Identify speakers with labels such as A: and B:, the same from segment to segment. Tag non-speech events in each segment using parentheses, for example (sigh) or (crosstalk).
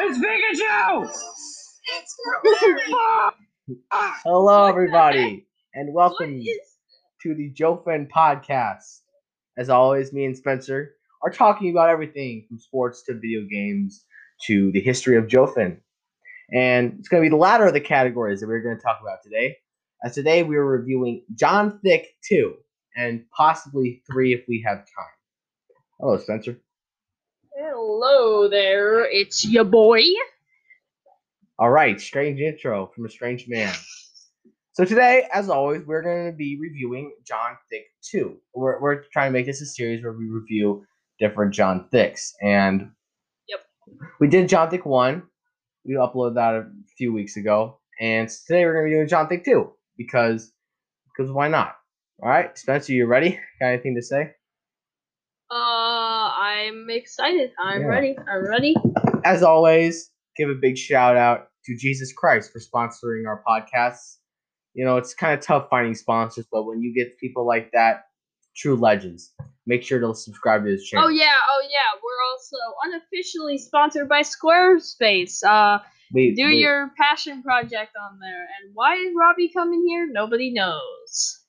A: It's Pikachu!
B: It's (laughs) Hello, everybody, and welcome
C: is
B: to the Jovfen podcast. As always, me and Spencer are talking about everything from sports to video games to the history of Jovfen. And it's going to be the latter of the categories that we're going to talk about today. As today, we are reviewing John Thiccc 2 and possibly 3 if we have time. Hello, Spencer.
C: Hello there, it's your boy.
B: All right, strange intro from a strange man. So today, as always, we're going to be reviewing John Thiccc 2. We're, we're trying to make this a series where we review different John Thicccs. And
C: Yep.
B: we did John Thiccc 1. We uploaded that a few weeks ago. And today we're going to be doing John Thiccc 2 because, because why not? All right, Spencer, you ready? (laughs) Got anything to say?
C: Uh, I'm excited. I'm
B: Yeah.
C: ready. I'm ready.
B: As always, give a big shout out to Jesus Christ for sponsoring our podcasts. You know, it's kind of tough finding sponsors, but when you get people like that, true legends, make sure to subscribe to his channel.
C: Oh yeah, oh yeah. We're also unofficially sponsored by Squarespace. Uh,
B: Wait,
C: do
B: wait.
C: your passion project on there. And why is Robbie coming here? Nobody knows.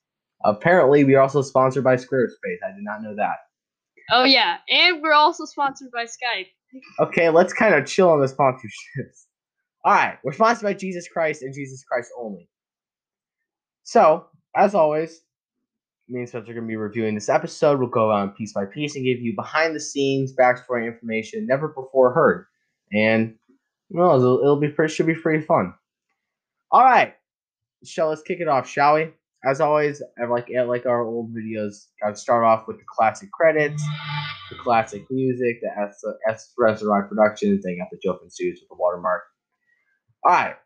B: Apparently, we are also sponsored by Squarespace. I did not know that.
C: Oh yeah, and we're also sponsored by Skype.
B: Okay, let's kind of chill on the sponsorships. All right, we're sponsored by Jesus Christ and Jesus Christ only. So, as always, me and Spencer are going to be reviewing this episode. We'll go on piece by piece and give you behind the scenes backstory information never before heard. And, well, it'll, it'll be pretty, should be pretty fun. All right, so let's kick it off, shall we? As always, I like like our old videos. I'll start off with the classic credits, the classic music, the S S Reservoir Productions. They got the Jovfen Studios with the watermark. All right,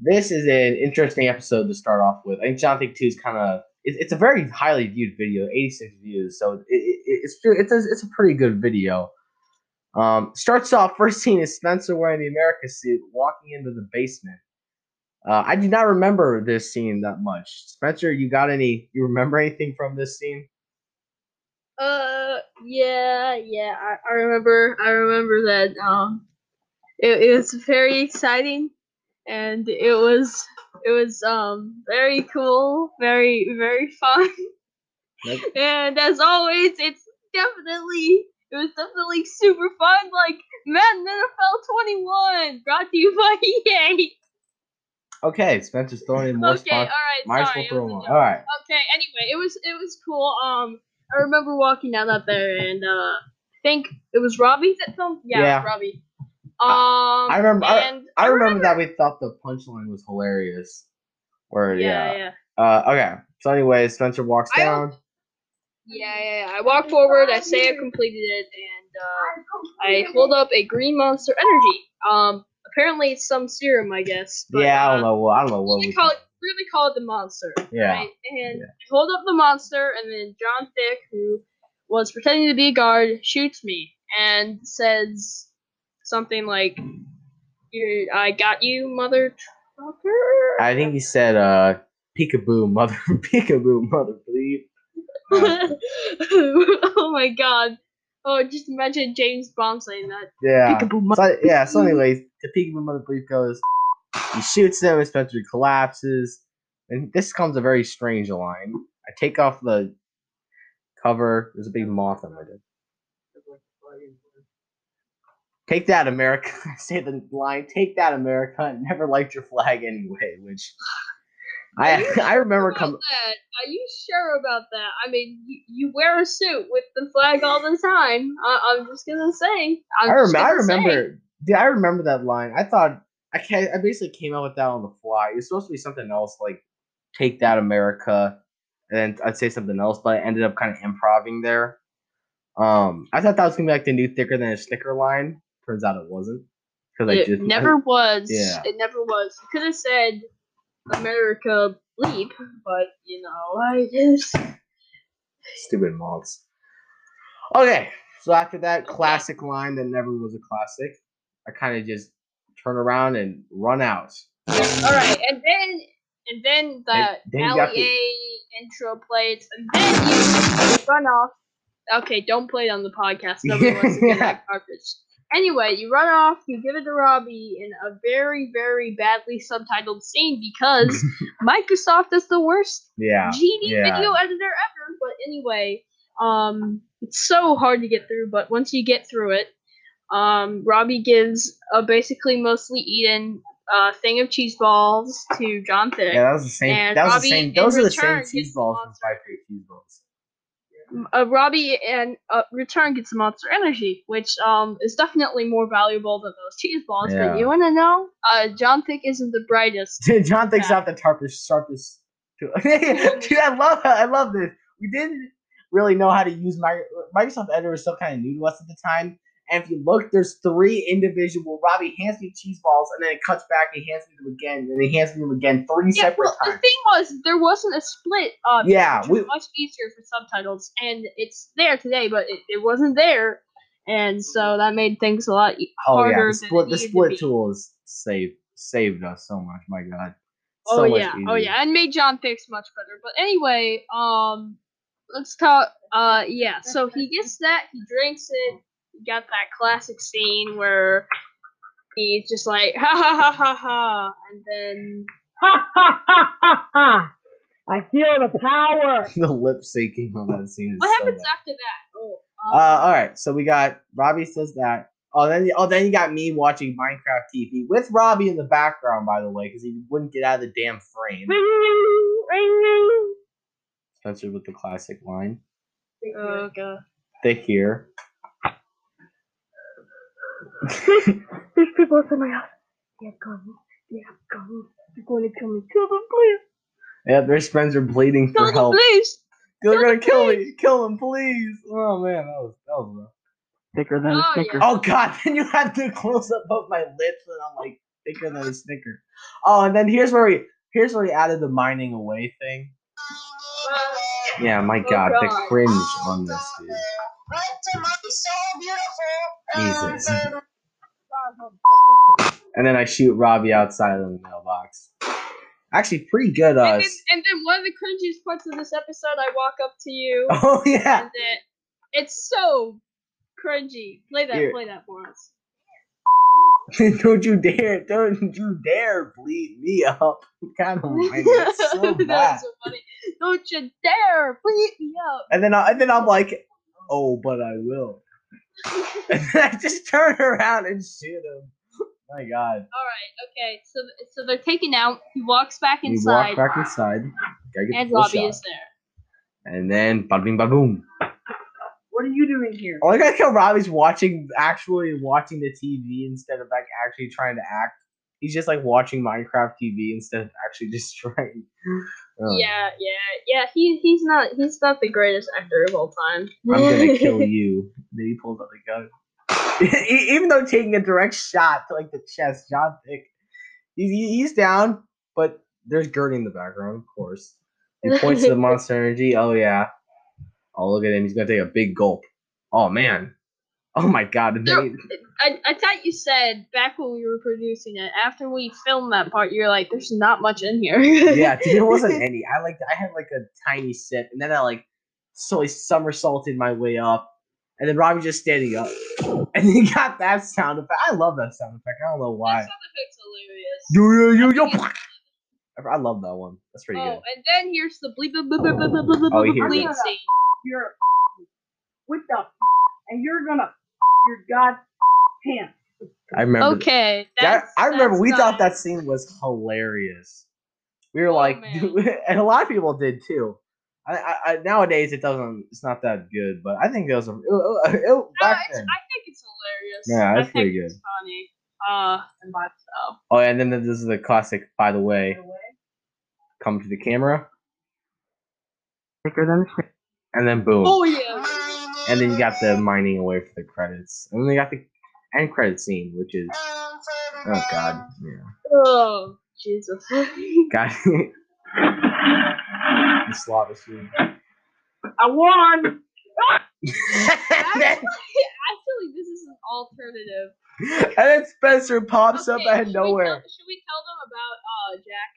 B: this is an interesting episode to start off with. I think John Thiccc Two is kind of it, it's a very highly viewed video, eighty six views, so it, it, it's it's a, it's a pretty good video. Um, starts off first scene is Spencer wearing the America suit, walking into the basement. Uh, I do not remember this scene that much. Spencer, you got any? You remember anything from this scene?
C: Uh, yeah, yeah. I, I remember. I remember that. Um, it, it was very exciting, and it was it was um very cool, very very (laughs) fun.
B: Yep.
C: and as always, it's definitely it was definitely super fun. Like Madden NFL 21, brought to you by (laughs) EA.
B: Okay, Spencer's throwing in more
C: okay, all
B: spots.
C: right.
B: Might
C: sorry,
B: well
C: it was
B: throw
C: a
B: one.
C: joke.
B: All right.
C: Okay, anyway, it was it was cool. Um, I remember walking down that there, and uh, I think it was Robbie that filmed. Yeah,
B: Yeah.
C: Robbie. Um,
B: I remember-
C: And
B: I remember that we thought the punchline was hilarious. Where
C: Yeah,
B: yeah.
C: yeah,
B: Uh, okay. So anyway, Spencer walks
C: I
B: down.
C: yeah, yeah, yeah. I walk forward. I say I completed it, and uh, I hold up a green monster energy. Um, apparently it's some serum, I guess. but,
B: yeah, I don't
C: uh,
B: know. what I don't know what we.
C: call it, really call it the monster.
B: Yeah.
C: Right? And
B: Yeah.
C: I hold up the monster, and then John Thiccc, who was pretending to be a guard, shoots me and says something like, "I got you, mother trucker."
B: I think he said, "Uh, peekaboo, mother, (laughs) peekaboo, mother, bleep." (laughs) Uh,
C: oh my god! Oh, just imagine James Bond saying that.
B: yeah. So, yeah. So, anyways, the peekaboo, mother, bleep goes. He shoots him. and Spencer collapses, and this comes a very strange line. I take off the cover. There's a big moth on my head. Take that, America. I (laughs) say the line, take that, America. Never liked your flag anyway, which I (laughs) I remember
C: coming. Are you sure about that? I mean, you, you wear a suit with the flag all the time. I, I'm just gonna say. I'm
B: I, rem- I
C: say.
B: remember yeah, I remember that line. I thought I ca- I basically came up with that on the fly. It was supposed to be something else like take that America and I'd say something else, but I ended up kind of improvising there. Um I thought that was gonna be like the new thicker than a sticker line. Turns out it wasn't. Because I
C: It
B: just
C: never was.
B: Yeah.
C: It never was. You could have said America bleep, but you know, I just
B: Stupid moths. Okay, so after that classic line that never was a classic, I kind of just turn around and run out.
C: all right, and then and then the
B: then you got
C: LEA intro plays, and then you run off. Okay, don't play it on the podcast. Nobody wants to get (laughs) that garbage. Anyway, you run off, you give it to Robbie in a very, very badly subtitled scene because (laughs) Microsoft is the worst
B: Yeah.
C: GD
B: yeah.
C: video editor ever. But anyway, um, it's so hard to get through. But once you get through it, um, Robbie gives a basically mostly eaten uh, thing of cheese balls to John Thiccc.
B: Yeah, that was the same.
C: And
B: that was
C: Robbie,
B: the same. Those are the same cheese balls from
C: monster-
B: Five Tree Cheese Balls.
C: Uh, Robbie and uh, return gets Monster Energy, which um is definitely more valuable than those cheese balls.
B: Yeah.
C: But you want to know? Uh, John Thiccc isn't the brightest. (laughs)
B: John thinks
C: Yeah.
B: out the sharpest, sharpest. tool. (laughs) Dude, I love, I love this. We didn't really know how to use my Microsoft Editor was still kind of new to us at the time. And if you look, there's three individual. Robbie hands me cheese balls, and then it cuts back. And he hands me them again, and he hands me them again three
C: Yeah,
B: separate
C: well, the thing was there wasn't a split. Uh,
B: Yeah,
C: which was
B: we-
C: much easier for subtitles, and it's there today, but it, it wasn't there, and so that made things a lot e-
B: Oh
C: harder.
B: yeah, the
C: than
B: split, the
C: needed to
B: split tool is saved saved us so much. My God. So
C: oh
B: much
C: yeah, oh yeah, and made John Fix much better. But anyway, um, let's talk. Uh, yeah. So he gets that, he drinks it. You got that classic scene where he's just like ha ha ha ha ha, and then
A: Ha ha ha ha ha! I feel the power. (laughs)
B: the lip syncing on that scene is
C: what
B: so
C: happens
B: bad.
C: after that? Oh,
B: Uh, all right. So we got Robbie says that. Oh, then oh, then you got me watching Minecraft TV with Robbie in the background, by the way, because he wouldn't get out of the damn frame. Spencer with the classic line.
C: oh god.
B: Thick here. (laughs)
A: There's people outside my house. They have guns. They have guns. They're going to kill me. Kill them, please.
B: yeah, their friends are bleeding for
C: Kill them,
B: help.
C: please.
B: They're
C: Kill
B: gonna
C: them,
B: kill me. Kill him, please. Oh man, that was that was rough.
A: Thicker than
C: Oh,
A: a
C: yeah.
A: Snicker.
B: Oh god, (laughs) then you had the close up of my lips, and I'm like thicker than a snicker. Oh, and then here's where we here's where we added the mining away thing. Oh, yeah, my
C: Oh,
B: god, the
C: God.
B: cringe on this, dude. Jesus. And then I shoot Robbie outside of the mailbox. Actually, pretty good.
C: And
B: Uh,
C: then, and then one of the cringiest parts of this episode, I walk up to you, (laughs)
B: oh yeah.
C: and it, it's so cringy. Play that,
B: Here.
C: play that for us. (laughs)
B: don't you dare! Don't you dare bleed me up! Kind of mind. It's so (laughs)
C: That was so funny. Don't you dare bleed me up.
B: And then, I, and then I'm like, oh, but I will. And (laughs) I just turn around and shoot him. My God.
C: All right, okay. So so they're taken out. He walks back
B: We
C: inside,
B: walk back inside. Gotta get
C: and
B: the full
C: Robbie
B: shot.
C: is there.
B: And then, ba bing, ba boom.
A: What are you doing here?
B: Oh, I like how Robbie's watching, actually watching the TV instead of like actually trying to act. He's just like watching Minecraft TV instead of actually (laughs) just trying. Oh,
C: Yeah, yeah, yeah. He he's not he's not the greatest actor of all time.
B: I'm gonna (laughs) kill you. Then he pulls out the gun. (laughs) Even though taking a direct shot to like the chest, John Thiccc, he's, he's down, but there's Gertie in the background, of course. He points to the (laughs) monster energy. Oh yeah. Oh look at him. He's gonna take a big gulp. Oh man. Oh my god. And then
C: I, I thought you said back when we were producing it, after we filmed that part, you're like, "There's not much in here." (laughs)
B: yeah, there wasn't (laughs) any. I like I had like a tiny sip, and then I like slowly somersaulted my way up, and then Robbie just standing up, and he (laughs) got that sound effect. I love that sound effect. I don't know why.
C: That sound effect's hilarious.
B: Yo yo yo
C: I
B: yo. I love that one. That's pretty
C: Oh,
B: good.
C: and then here's the bleep bleep bleep bleep bleep bleep bleep
B: Oh, he
C: bleep
B: hears
C: bleep
A: it.
C: scene.
A: You're with the and you're gonna your god pants.
B: I remember.
C: Okay,
B: that- I remember
C: that's
B: we
C: not-
B: thought that scene was hilarious. We were
C: Oh,
B: like, (laughs) and a lot of people did too. I, I, I nowadays it doesn't. It's not that good, but I think it was. A, it, it, it,
C: No,
B: back
C: it's, I think it's hilarious.
B: Yeah, that's
C: I think
B: pretty
C: It's funny. Uh, and but so.
B: Oh, and then this is the classic. By the way,
A: By the way,
B: come to the camera,
A: Thicker than a
B: and then boom,
C: Oh yeah.
B: And then you got the mining away for the credits, and then you got the end credit scene, which is oh god, yeah,
C: Oh Jesus. (laughs)
B: God, the slot machine.
A: I won. (laughs)
B: then,
C: Actually, this is an alternative.
B: and then Spencer pops up out of
C: we tell-
B: nowhere.
C: should we tell them about uh Jack?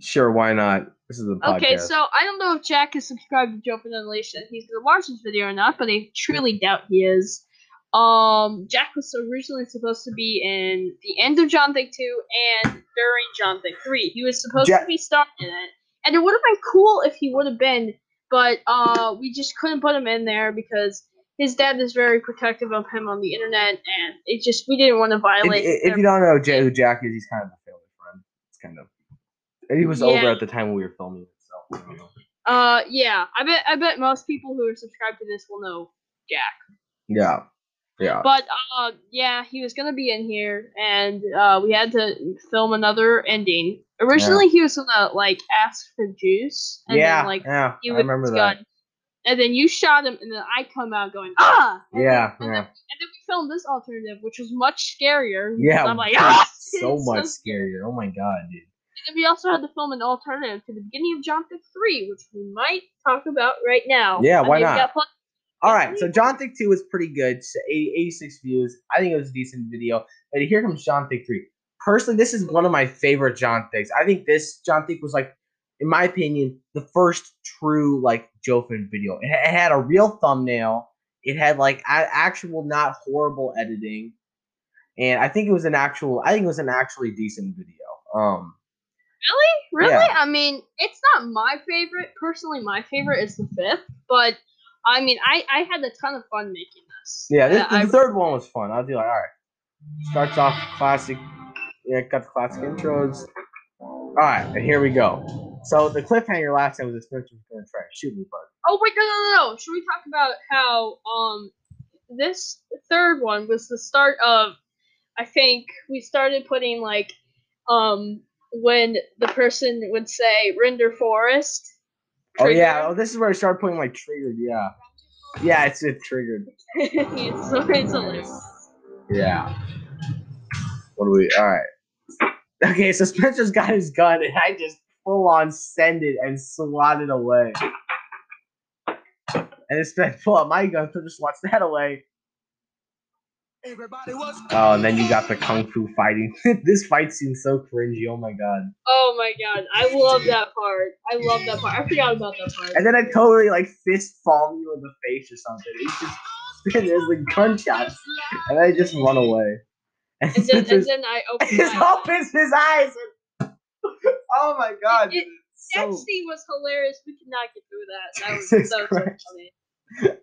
B: Sure, why not? This is a podcast.
C: Okay, so I don't know if Jack is subscribed to Joe Unleashed and he's gonna watch this video or not, but I truly doubt he is. um, Jack was originally supposed to be in the end of John Thiccc 2 and during John Thiccc 3. He was supposed
B: Jack-
C: to be starring in it. And it would have been cool if he would have been, but uh, we just couldn't put him in there because his dad is very protective of him on the internet, and it just we didn't want to
B: If,
C: violate.
B: if
C: their-
B: you don't know who Jack is, he's kind of a family friend. It's kind of. He was older
C: Yeah.
B: at the time when we were filming it, so.
C: uh, yeah, I bet I bet most people who are subscribed to this will know Jack.
B: Yeah. Yeah.
C: But uh, yeah, he was gonna be in here, and uh, we had to film another ending. Originally, he was gonna like ask for juice, and
B: yeah.
C: then like
B: yeah.
C: he
B: I
C: was
B: remember that.
C: gun, and then you shot him, and then I come out going ah. And
B: Yeah.
C: then, and,
B: Yeah.
C: then, and then we filmed this alternative, which was much scarier.
B: Yeah.
C: I'm like ah. (laughs)
B: so much
C: scary.
B: scarier. Oh my god, dude.
C: We also had to film an alternative to the beginning of John Thiccc 3, which we might talk about right now.
B: Yeah, why not? All right, so John Thiccc 2 was pretty good. 80 86 views. I think it was a decent video. But here comes John Thiccc 3. Personally, this is one of my favorite John Thicccs. I think this John Thiccc was like, in my opinion, the first true like Jovfen video. It, it had a real thumbnail. It had like a- actual, not horrible editing, and I think it was an actual. I think it was an actually decent video. Um,
C: Really?
B: Yeah.
C: I mean, it's not my favorite. Personally, my favorite is the fifth, but I mean, I I had a ton of fun making this.
B: Yeah, this,
C: Uh, I-
B: the third one was fun. I'll be like, all right. Starts off classic. Yeah, got the classic intros. All right, and here we go. So the cliffhanger last time was that Spencer was going to try to shoot me, but
C: oh wait, no, no, no, no. Should we talk about how um this third one was the start of? I think we started putting like um when the person would say render forest.
B: oh yeah, oh this is where I started putting like triggered. Yeah, yeah, it's it triggered. (laughs)
C: it's so it's hilarious.
B: Yeah. What do we? All right. Okay, so Spencer's got his gun, and I just full on send it and swat it away. And instead, pull out my gun, so just watch that away.
D: Everybody was
B: Oh, and then you got the kung fu fighting. (laughs) this fight seems so cringy. Oh my god.
C: Oh my god, I love that part. I love that part. I forgot about that part.
B: And then I totally like fist palm you in the face or something. It's just (laughs) there's like gunshots, and I just run away. And,
C: And then, and (laughs) then I open.
B: he just
C: my eyes.
B: opens his eyes. And, oh my god.
C: It-
B: it's
C: That scene was hilarious. We could not get through that. That was,
B: Jesus
C: that was so
B: Christ.
C: funny.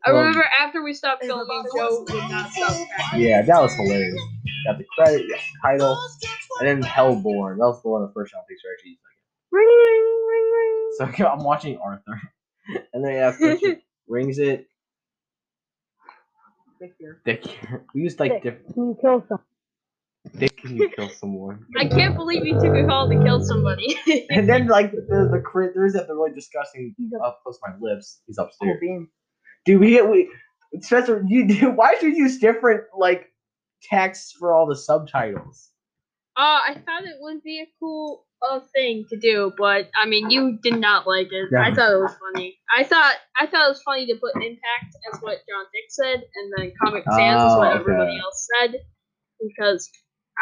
C: I
B: Um,
C: remember after we stopped filming, Joe would not stop cracking.
B: Yeah, that was hilarious. Got the credit, got the title, and then Hellborn. That was the one of the first topics where actually.
A: Ring, ring, ring, ring.
B: So (laughs) I'm watching Arthur, and then yeah, Spencer (laughs) rings it. Dick, we used like
A: Dick.
B: different.
A: Can you kill some?
B: Dick, can you kill someone?
C: I can't believe you took a call to kill somebody. (laughs)
B: And then like the the critters that really disgusting.
A: He's up.
B: up close to my lips. He's
A: Oh,
B: upstairs.
A: beam.
B: Dude, we we Spencer, you do. (laughs) Why should you use different like texts for all the subtitles?
C: uh, I thought it would be a cool uh, thing to do, but I mean, you did not like it. I thought it was funny. I thought I thought it was funny to put impact as what John Dick said, and then Comic Sans is what
B: Oh,
C: everybody else said, because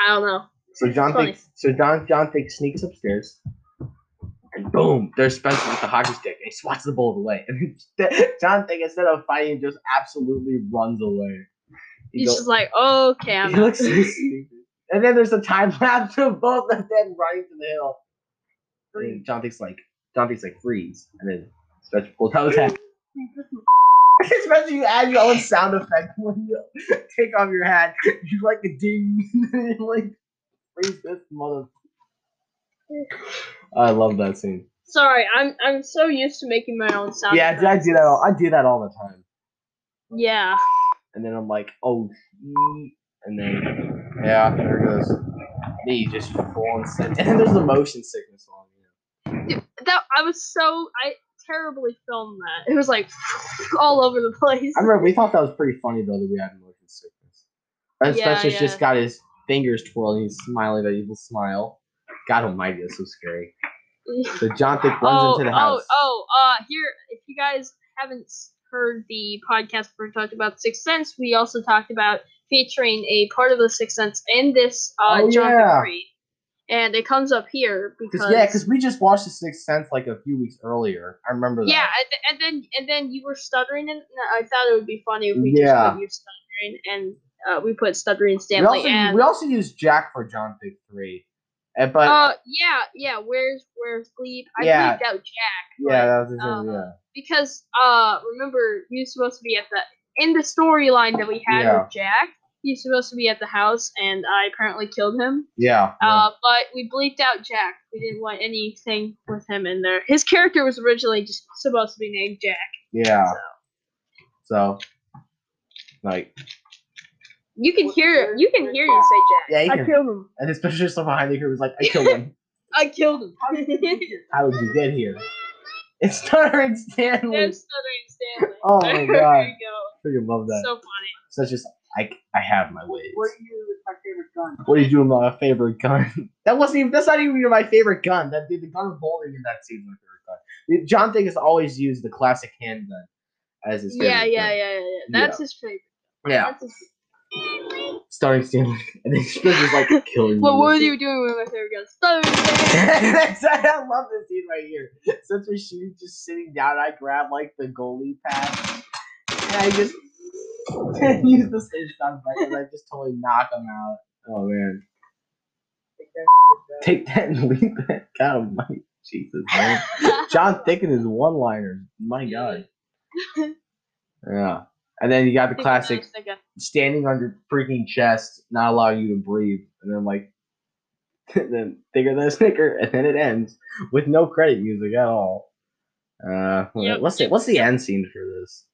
C: I don't know.
B: So John thinks so John John thinks sneaks upstairs. And boom, there's Spencer with the hockey stick, and he swats the bullet away. (laughs) And (laughs) John think instead of fighting, just absolutely runs away. He
C: He's
B: go-
C: just like, okay, I'm (laughs)
B: he looks so stupid. And then there's a time lapse of both of them running to the hill. And John thinks like John thinks like freeze, and then Spencer pulls out his hat. Especially you add your own sound effect when you take off your hat. You like a ding, and like freeze this mother. I love that scene.
C: Sorry, I'm I'm so used to making my own sound.
B: Yeah, I do that. All, I do that all the time.
C: Yeah.
B: And then I'm like, oh, and then yeah, there goes me just on sent. And then (laughs) there's the motion sickness on. You
C: That I was so I terribly filmed that. It was like all over the place.
B: I remember we thought that was pretty funny though that we had motion sickness. And
C: Yeah,
B: Spencer's
C: yeah.
B: just got his fingers twirling, he's smiling that evil smile. God Almighty, that's so scary. So John Thiccc runs
C: oh,
B: into the
C: oh,
B: house.
C: oh, uh, here, if you guys haven't heard the podcast where we talked about Sixth Sense, we also talked about featuring a part of the Sixth Sense in this uh,
B: Oh,
C: John
B: yeah.
C: Three, and it comes up here because
B: Cause, yeah, because we just watched The Sixth Sense like a few weeks earlier. I remember that.
C: yeah, and, th- and then and then you were stuttering, and I thought it would be funny if we
B: Yeah.
C: just put you stuttering Stuttering, and uh, we put Stuttering
B: We
C: Stanley.
B: also,
C: and
B: we also used Jack for John Thick 3. And, but,
C: uh, yeah, yeah. Where's Where's Gleep? I
B: Yeah.
C: bleeped out Jack.
B: yeah, that was
C: uh,
B: thing, yeah.
C: because uh remember he was supposed to be at the in the storyline that we had
B: Yeah.
C: with Jack. He's supposed to be at the house, and I apparently killed him.
B: Yeah. yeah.
C: Uh, but we bleeped out Jack. We didn't want anything with him in there. His character was originally just supposed to be named Jack.
B: yeah. So, like,
C: You can hear you can hear you say Jack.
B: yeah, you
A: I
B: can,
A: killed him.
B: and especially someone behind the curve was like, I killed him. (laughs)
C: I killed him.
B: How did you get here? (laughs) It's Stuttering Stanley.
C: There's Stuttering Stanley.
B: Oh my (laughs)
C: there
B: God.
C: you go.
B: Freaking love that.
C: So funny.
B: So it's just, I, I have my ways.
A: What do you do with my favorite gun?
B: What do you do with my favorite gun? that wasn't even. That's not even my favorite gun. That the gun of bowling in that scene was my favorite gun. John Thing has always used the classic handgun as his favorite.
C: Yeah, yeah,
B: gun.
C: yeah, yeah, yeah. That's his favorite.
B: yeah.
C: That's his
B: Stuttering Stanley, (laughs) and then Spence is like killing. Me.
C: What
B: were
C: you doing with my favorite gun? Stuttering (laughs) Stanley.
B: I love this scene right here. Since we're shooting, just sitting down, I grab like the goalie pad, and I just (laughs) use the same sound effect, and I just totally knock him out. Oh man. Take that and leave that. God of oh, my Jesus, man. John Thiccc is one liners. My God. Yeah. And then you got the classic standing on your freaking chest, not allowing you to breathe. And then like (laughs) then thicker than a snicker, and then it ends with no credit music at all. Uh
C: Yep,
B: what's the what's the end scene for this?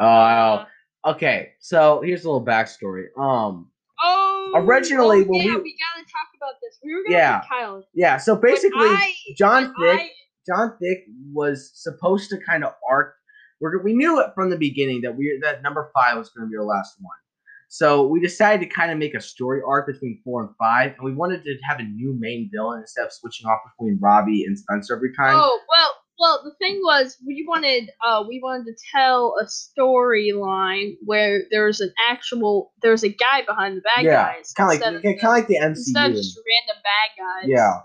B: Oh, okay. So here's a little backstory. Um
C: Oh,
B: Originally,
C: oh,
B: when
C: yeah,
B: we-
C: we gotta talk about this. We were gonna
B: Yeah.
C: Kyle.
B: yeah, so basically
C: I-
B: John Thiccc
C: I-
B: John Thiccc was supposed to kind of arc. We're, we knew it from the beginning that we that number five was going to be our last one. So we decided to kind of make a story arc between four and five, and we wanted to have a new main villain instead of switching off between Robbie and Spencer every time.
C: Oh well, well. The thing was, we wanted, uh, we wanted to tell a storyline where there's an actual, there's a guy behind the bad
B: yeah,
C: guys,
B: kind of like
C: of
B: kind of like the MCU
C: instead of just random bad guys.
B: Yeah,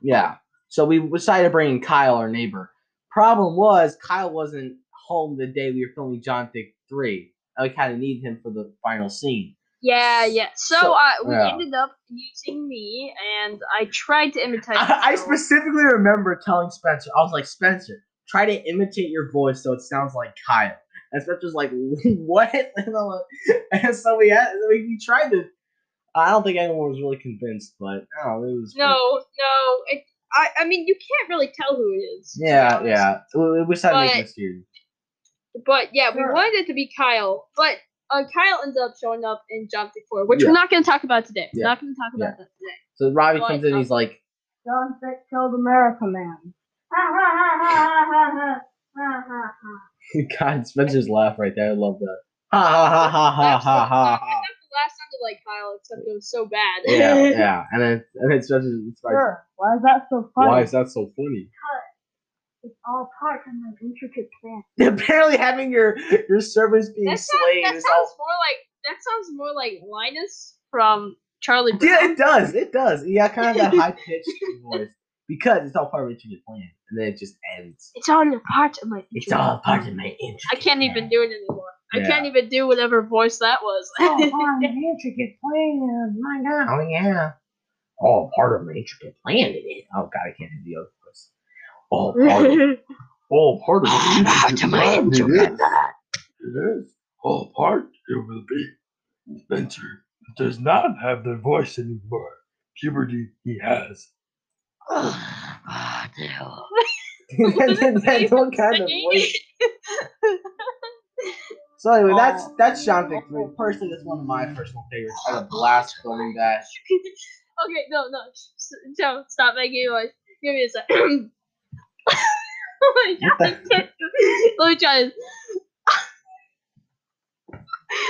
B: yeah. So we decided to bring in Kyle, our neighbor. Problem was, Kyle wasn't home the day we were filming John Thiccc three. we kind of needed him for the final scene.
C: Yeah, yeah. So,
B: So-
C: uh, we
B: yeah.
C: ended up using me, and I tried to imitate.
B: I, I specifically remember telling Spencer, I was like, Spencer, try to imitate your voice so it sounds like Kyle. And Spencer's like, (laughs) what? (laughs) And, like- and so we had, we, we tried to. I don't think anyone was really convinced, but oh, it was.
C: No, no. It. I, I mean, you can't really tell who it is.
B: Yeah, yeah. We wish that was.
C: But yeah, we
A: sure.
C: wanted it to be Kyle, but uh, Kyle ends up showing up in John 4, which
B: yeah.
C: we're not going to talk about today.
B: Yeah.
C: We're not going to talk about yeah. that today.
B: So Robbie
C: but,
B: comes in,
C: um,
B: he's like,
A: John Thiccc killed America Man.
B: God, Spencer's laugh right there. I love that. Ha ha ha ha ha ha ha
C: like Kyle, except it was so bad.
B: Yeah, yeah. (laughs) And then, and then Spencer starts,
A: Sure. Why is that so funny?
B: why is that so funny?
A: It's all part of my intricate plan. (laughs)
B: Apparently, having your your servants being
C: That, sound,
B: slain
C: that
B: is
C: sounds
B: all.
C: more like that sounds more like Linus from Charlie Brown.
B: Yeah, it does. It does. Yeah, kind of that (laughs) high pitched voice because it's all part of Richard's plan, and then it just ends.
C: It's all a part of my.
B: It's all part of my intricate.
C: I can't even do it anymore. I
B: Yeah.
C: can't even do whatever voice that was.
A: Oh, part of my intricate plan. My God.
B: Oh yeah. All part of my intricate plan. It is. Oh god, I can't do the other voice. All part of it. (laughs) all part of my intricate plan. It is.
D: It is. All part it will be. Spencer does not have the voice anymore. Puberty he has.
B: That's (laughs) what kind (laughs) of voice. So anyway, oh, that's that's Sean Thick. Personally, that's one of my personal favorites. I had a blast filming that. (laughs)
C: okay, no, no, s- Joe, stop making noise. Give me a sec. (coughs) oh my (laughs) god, I can't do Let me try this.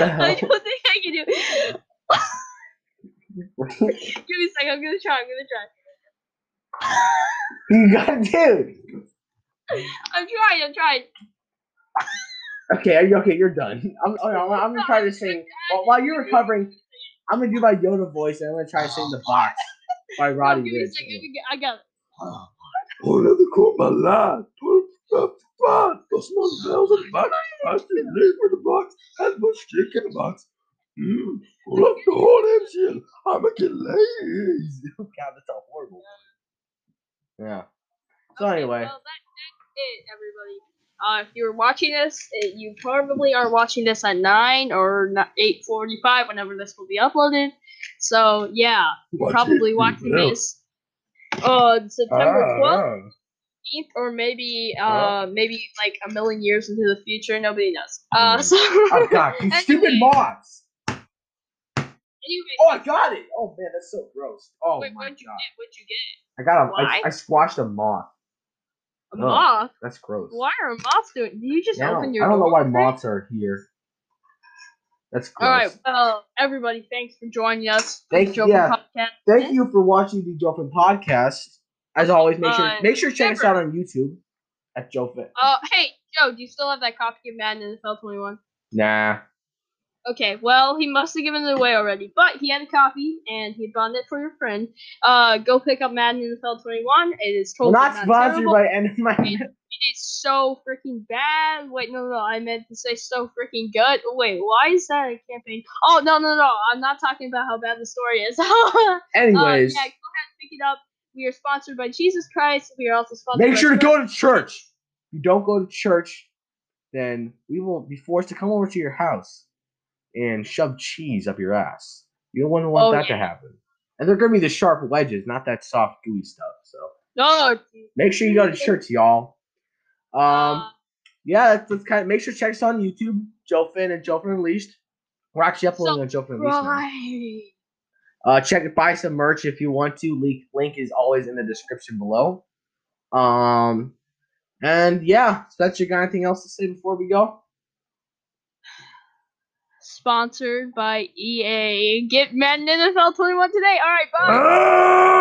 C: I don't think I can do it. (laughs) Give me a sec, I'm gonna try, I'm gonna try.
B: you got dude.
C: I'm trying, I'm trying.
B: Okay, are you okay? You're done. I'm, I'm, I'm gonna try to sing while, while you're recovering. I'm gonna do my Yoda voice, and I'm gonna try to sing the box by
C: oh,
B: Roddy
C: give me a
B: Rich.
C: let me get- I got it.
D: Oh, another call my lad. Dos manos bells and back. I still live for the box. Has much stick in the box. Mmm. Pull up the whole damn shit. I'ma get lazy. (laughs)
B: God, that's all horrible. Yeah. So
C: Okay,
B: anyway,
C: well, that, that's it, everybody. Uh, if you're watching this, it, you probably are watching this at nine or eight forty-five, whenever this will be uploaded. So yeah,
D: Watch
C: probably watching this on September
D: Ah,
C: twelfth,
D: ah.
C: or maybe uh
D: Ah.
C: maybe like a million years into the future. Nobody knows. Uh,
B: Hmm.
C: so
B: oh god, you (laughs) stupid moths!
C: anyway,
B: Oh, I got it! Oh man, that's so gross. Oh
C: wait,
B: my
C: what'd you
B: god,
C: get? What'd you get?
B: I got a. I, I squashed a moth.
C: A moth?
B: That's gross.
C: Why are moths doing? Did you just
B: Yeah,
C: open your?
B: I don't know why moths are here. That's gross.
C: All right, well, everybody, thanks for joining us.
B: Thank-
C: Joker
B: yeah.
C: Podcast.
B: Thank you for watching the Jovfen podcast. As always, make sure
C: Uh,
B: make sure to check us out on YouTube at Jovfen.
C: Uh, hey, Joe, do you still have that copy of Madden NFL 21?
B: Nah.
C: Okay, well, he must have given it away already, but he had a copy and he bought it for your friend. Uh, go pick up Madden NFL 21. It is
B: We're
C: totally
B: not
C: not
B: sponsored
C: terrible.
B: by any of my.
C: It is so freaking bad. Wait, no, no, no, I meant to say so freaking good. Wait, why is that a campaign? Oh, no, no, no, I'm not talking about how bad the story is. (laughs) uh,
B: Anyways,
C: yeah, go ahead and pick it up. We are sponsored by Jesus Christ. We are also sponsored
B: make sure to go to church. If you don't go to church, then we will be forced to come over to your house and shove cheese up your ass. You don't want to want
C: Oh,
B: that to happen. And they're gonna be the sharp wedges, not that soft gooey stuff. So
C: No,
B: make sure you go to church, y'all. Um,
C: uh,
B: yeah, that's, that's kind of make sure to check us on YouTube, Jovfen and Jovfen Unleashed. We're actually uploading on Jovfen Unleashed. now. Uh, check buy some merch if you want to. Link link is always in the description below. Um, and yeah, Spencer, you got anything else to say before we go?
C: Sponsored by EA. Get Madden NFL 21 today. All right, bye.
D: Ah!